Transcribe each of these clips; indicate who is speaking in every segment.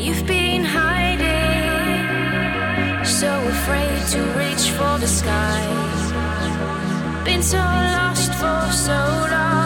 Speaker 1: You've been hiding, so afraid to reach for the sky. Been so lost for so long.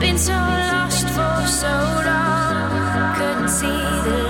Speaker 1: been so lost for so long, couldn't see the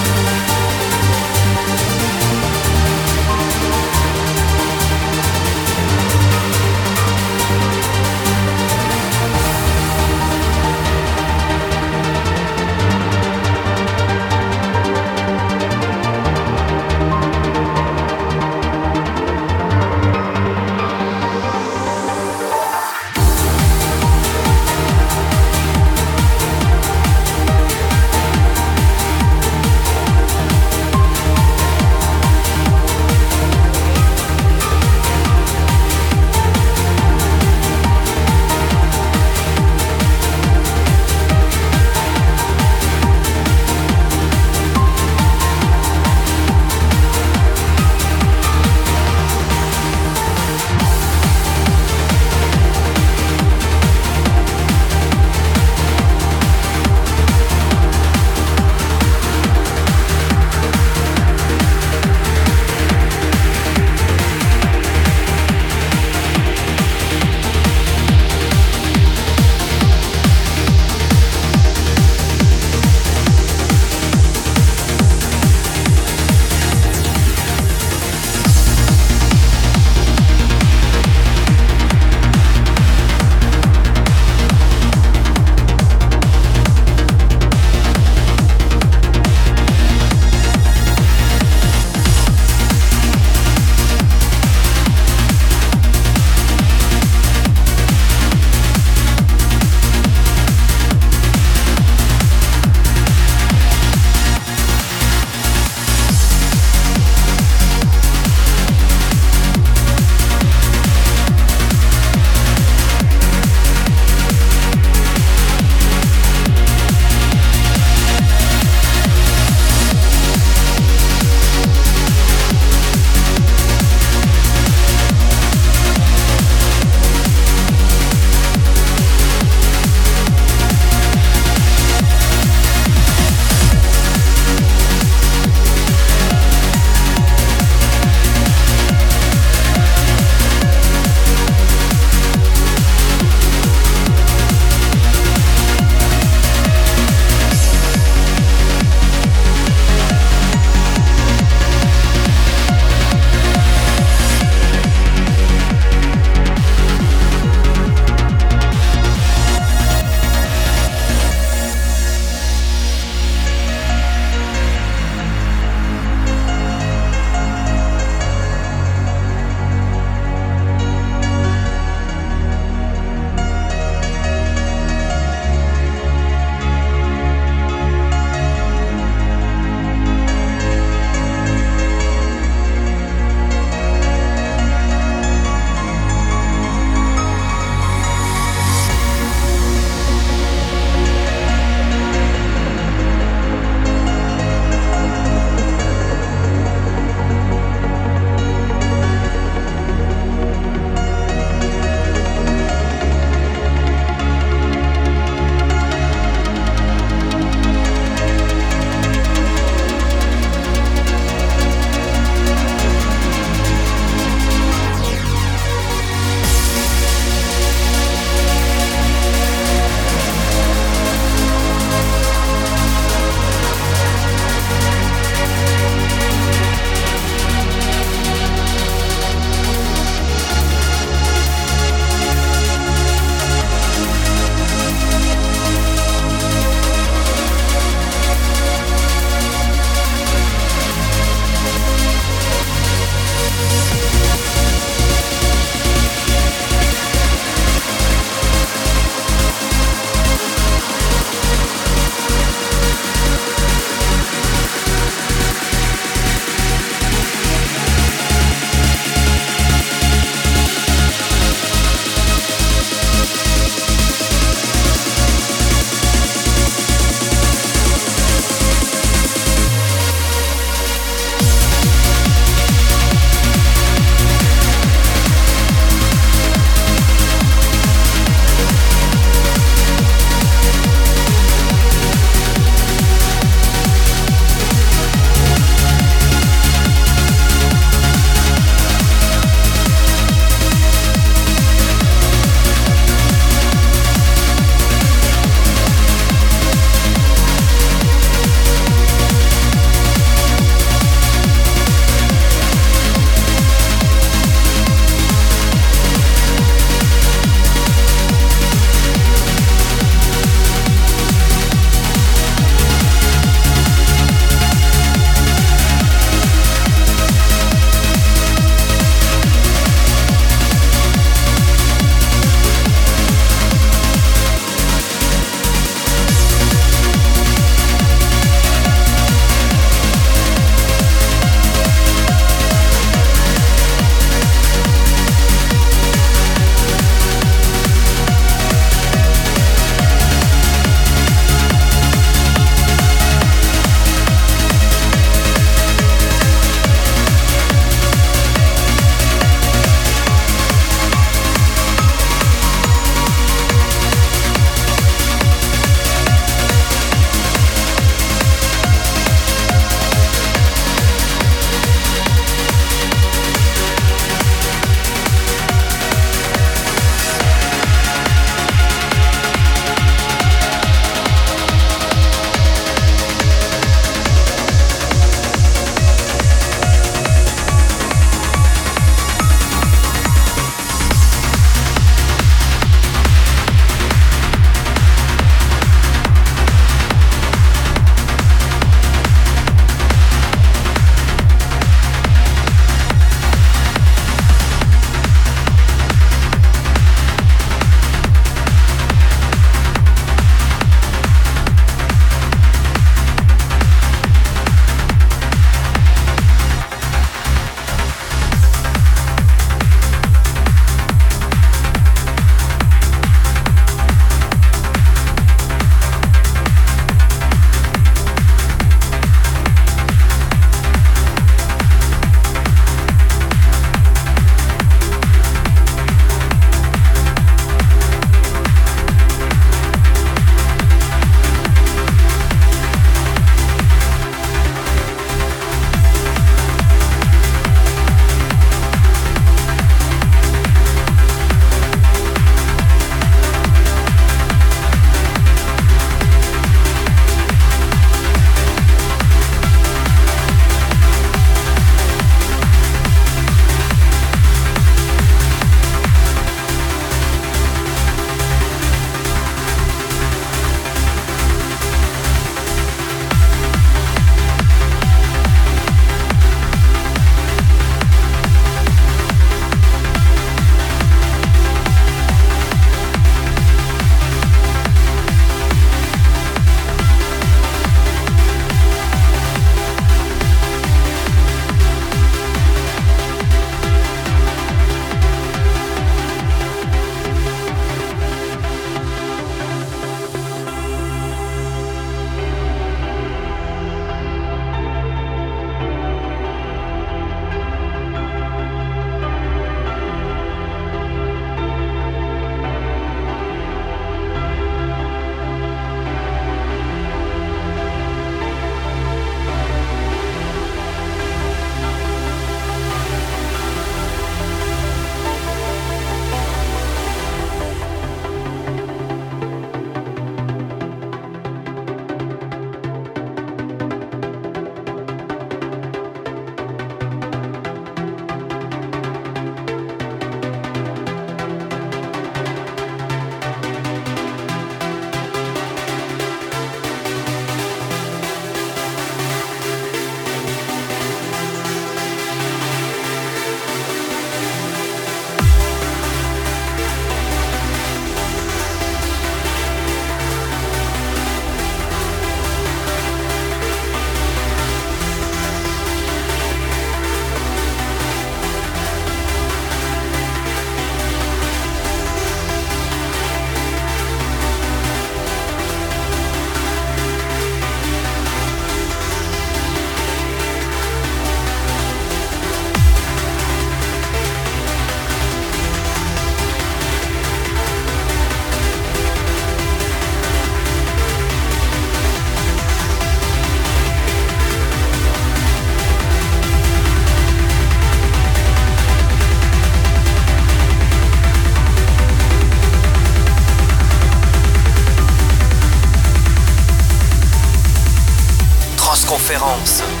Speaker 2: conférence.